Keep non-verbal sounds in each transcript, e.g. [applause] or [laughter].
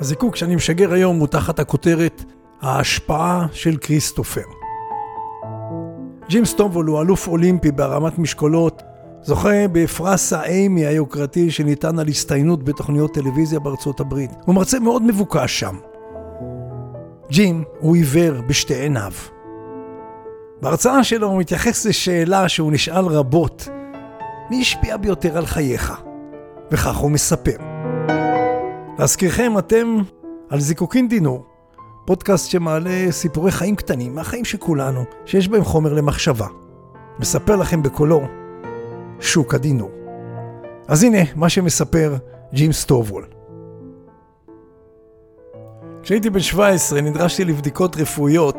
הזיקוק שאני משגר היום הוא תחת הכותרת ההשפעה של כריסטופר. ג'ים סטומבול הוא אלוף אולימפי בהרמת משקולות, זוכה בפרס האיימי היוקרתי שניתן על הסתיינות בתוכניות טלוויזיה בארצות הברית. הוא מרצה מאוד מבוקש שם. ג'ים הוא עיוור בשתי עיניו. בהרצאה שלו הוא מתייחס לשאלה שהוא נשאל רבות, מי השפיע ביותר על חייך? וכך הוא מספר. להזכירכם, אתם על זיקוקין דינור, פודקאסט שמעלה סיפורי חיים קטנים מהחיים של כולנו, שיש בהם חומר למחשבה. מספר לכם בקולו שוק הדינור. אז הנה מה שמספר ג'ים סטובול. כשהייתי בן 17 נדרשתי לבדיקות רפואיות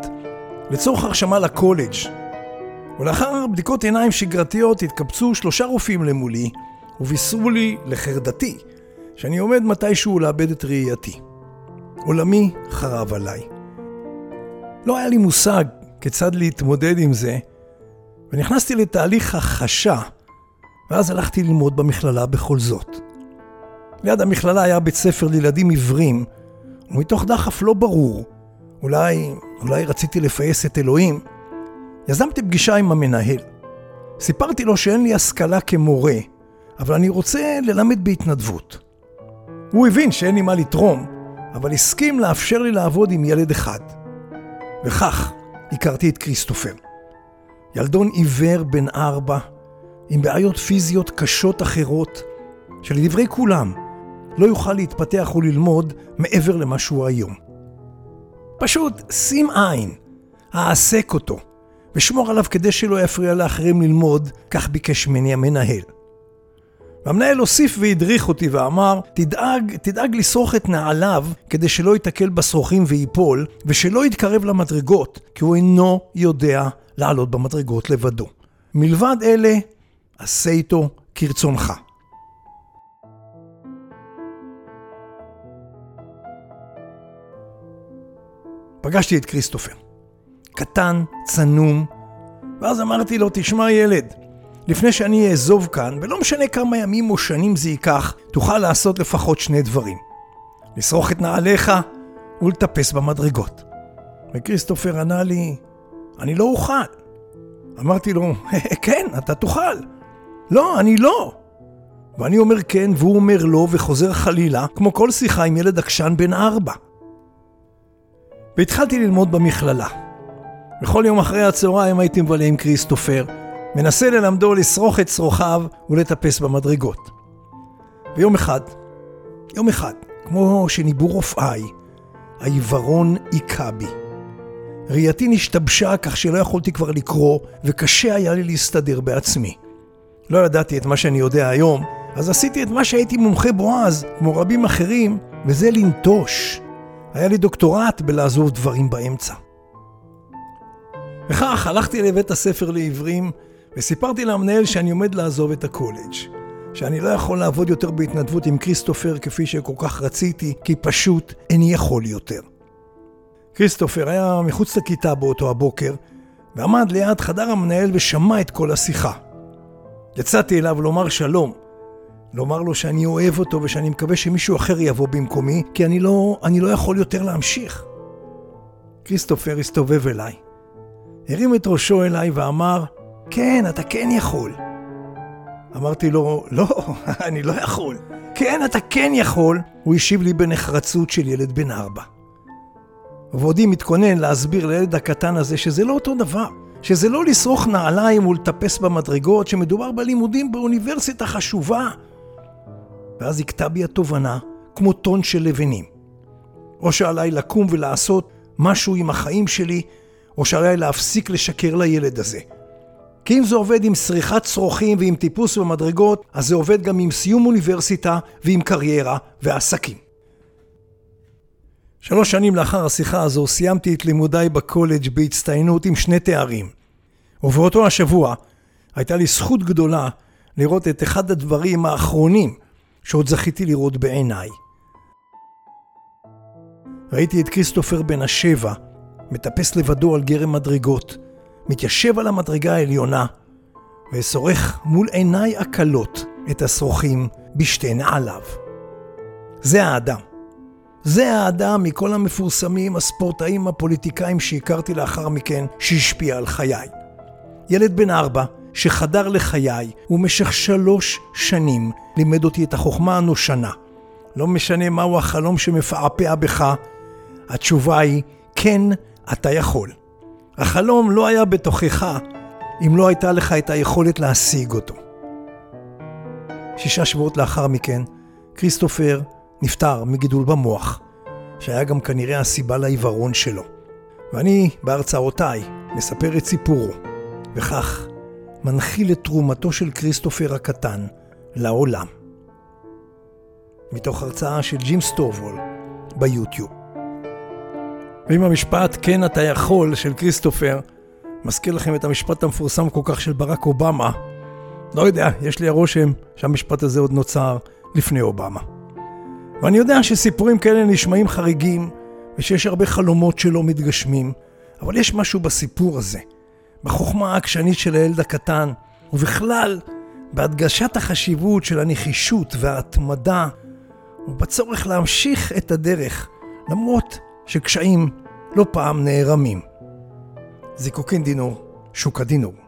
לצורך הרשמה לקולג' ולאחר בדיקות עיניים שגרתיות התקבצו שלושה רופאים למולי ובישרו לי לחרדתי שאני עומד מתישהו לאבד את ראייתי. עולמי חרב עליי. לא היה לי מושג כיצד להתמודד עם זה, ונכנסתי לתהליך החשה, ואז הלכתי ללמוד במכללה בכל זאת. ליד המכללה היה בית ספר לילדים עיוורים, ומתוך דחף לא ברור, אולי, אולי רציתי לפייס את אלוהים, יזמתי פגישה עם המנהל. סיפרתי לו שאין לי השכלה כמורה, אבל אני רוצה ללמד בהתנדבות. הוא הבין שאין לי מה לתרום, אבל הסכים לאפשר לי לעבוד עם ילד אחד. וכך הכרתי את כריסטופר. ילדון עיוור בן ארבע, עם בעיות פיזיות קשות אחרות, שלדברי כולם לא יוכל להתפתח וללמוד מעבר למה שהוא היום. פשוט שים עין, העסק אותו, ושמור עליו כדי שלא יפריע לאחרים ללמוד, כך ביקש ממני המנהל. והמנהל הוסיף והדריך אותי ואמר, תדאג, תדאג לשרוך את נעליו כדי שלא ייתקל בשרוכים וייפול, ושלא יתקרב למדרגות, כי הוא אינו יודע לעלות במדרגות לבדו. מלבד אלה, עשה איתו כרצונך. פגשתי את כריסטופר. קטן, צנום, ואז אמרתי לו, תשמע ילד, לפני שאני אעזוב כאן, ולא משנה כמה ימים או שנים זה ייקח, תוכל לעשות לפחות שני דברים. לשרוך את נעליך ולטפס במדרגות. וכריסטופר ענה לי, אני לא אוכל. אמרתי לו, כן, אתה תוכל. לא, אני לא. ואני אומר כן, והוא אומר לא, וחוזר חלילה, כמו כל שיחה עם ילד עקשן בן ארבע. והתחלתי ללמוד במכללה. בכל יום אחרי הצהריים הייתי מבלה עם כריסטופר, מנסה ללמדו לשרוך את שרוכיו ולטפס במדרגות. ויום אחד, יום אחד, כמו שניבאו רופאיי, העיוורון היכה בי. ראייתי נשתבשה כך שלא יכולתי כבר לקרוא, וקשה היה לי להסתדר בעצמי. לא ידעתי את מה שאני יודע היום, אז עשיתי את מה שהייתי מומחה בו אז, כמו רבים אחרים, וזה לנטוש. היה לי דוקטורט בלעזוב דברים באמצע. וכך הלכתי לבית הספר לעיוורים, וסיפרתי למנהל שאני עומד לעזוב את הקולג', שאני לא יכול לעבוד יותר בהתנדבות עם כריסטופר כפי שכל כך רציתי, כי פשוט איני יכול יותר. כריסטופר היה מחוץ לכיתה באותו הבוקר, ועמד ליד חדר המנהל ושמע את כל השיחה. יצאתי אליו לומר שלום, לומר לו שאני אוהב אותו ושאני מקווה שמישהו אחר יבוא במקומי, כי אני לא, אני לא יכול יותר להמשיך. כריסטופר הסתובב אליי, הרים את ראשו אליי ואמר, כן, אתה כן יכול. אמרתי לו, לא, [laughs] אני לא יכול. כן, אתה כן יכול. הוא השיב לי בנחרצות של ילד בן ארבע. ועודי מתכונן להסביר לילד הקטן הזה שזה לא אותו דבר. שזה לא לשרוך נעליים ולטפס במדרגות, שמדובר בלימודים באוניברסיטה חשובה. ואז הכתה בי התובנה כמו טון של לבנים. או שעליי לקום ולעשות משהו עם החיים שלי, או שעליי להפסיק לשקר לילד הזה. כי אם זה עובד עם שריכת צרוכים ועם טיפוס במדרגות, אז זה עובד גם עם סיום אוניברסיטה ועם קריירה ועסקים. שלוש שנים לאחר השיחה הזו סיימתי את לימודיי בקולג' בהצטיינות עם שני תארים. ובאותו השבוע הייתה לי זכות גדולה לראות את אחד הדברים האחרונים שעוד זכיתי לראות בעיניי. ראיתי את כריסטופר בן השבע מטפס לבדו על גרם מדרגות, מתיישב על המדרגה העליונה ושורך מול עיניי הכלות את השרוכים בשתי נעליו. זה האדם. זה האדם מכל המפורסמים, הספורטאים, הפוליטיקאים שהכרתי לאחר מכן, שהשפיע על חיי. ילד בן ארבע, שחדר לחיי, ובמשך שלוש שנים לימד אותי את החוכמה הנושנה. לא משנה מהו החלום שמפעפע בך, התשובה היא, כן, אתה יכול. החלום לא היה בתוכך, אם לא הייתה לך את היכולת להשיג אותו. שישה שבועות לאחר מכן, כריסטופר נפטר מגידול במוח, שהיה גם כנראה הסיבה לעיוורון שלו. ואני, בהרצאותיי, מספר את סיפורו, וכך מנחיל את תרומתו של כריסטופר הקטן לעולם. מתוך הרצאה של ג'ים סטובול ביוטיוב. ואם המשפט "כן אתה יכול" של כריסטופר מזכיר לכם את המשפט המפורסם כל כך של ברק אובמה, לא יודע, יש לי הרושם שהמשפט הזה עוד נוצר לפני אובמה. ואני יודע שסיפורים כאלה נשמעים חריגים, ושיש הרבה חלומות שלא מתגשמים, אבל יש משהו בסיפור הזה, בחוכמה העקשנית של הילד הקטן, ובכלל, בהדגשת החשיבות של הנחישות וההתמדה, ובצורך להמשיך את הדרך, למרות שקשיים לא פעם נערמים. זיקוקין דינור, שוק הדינור.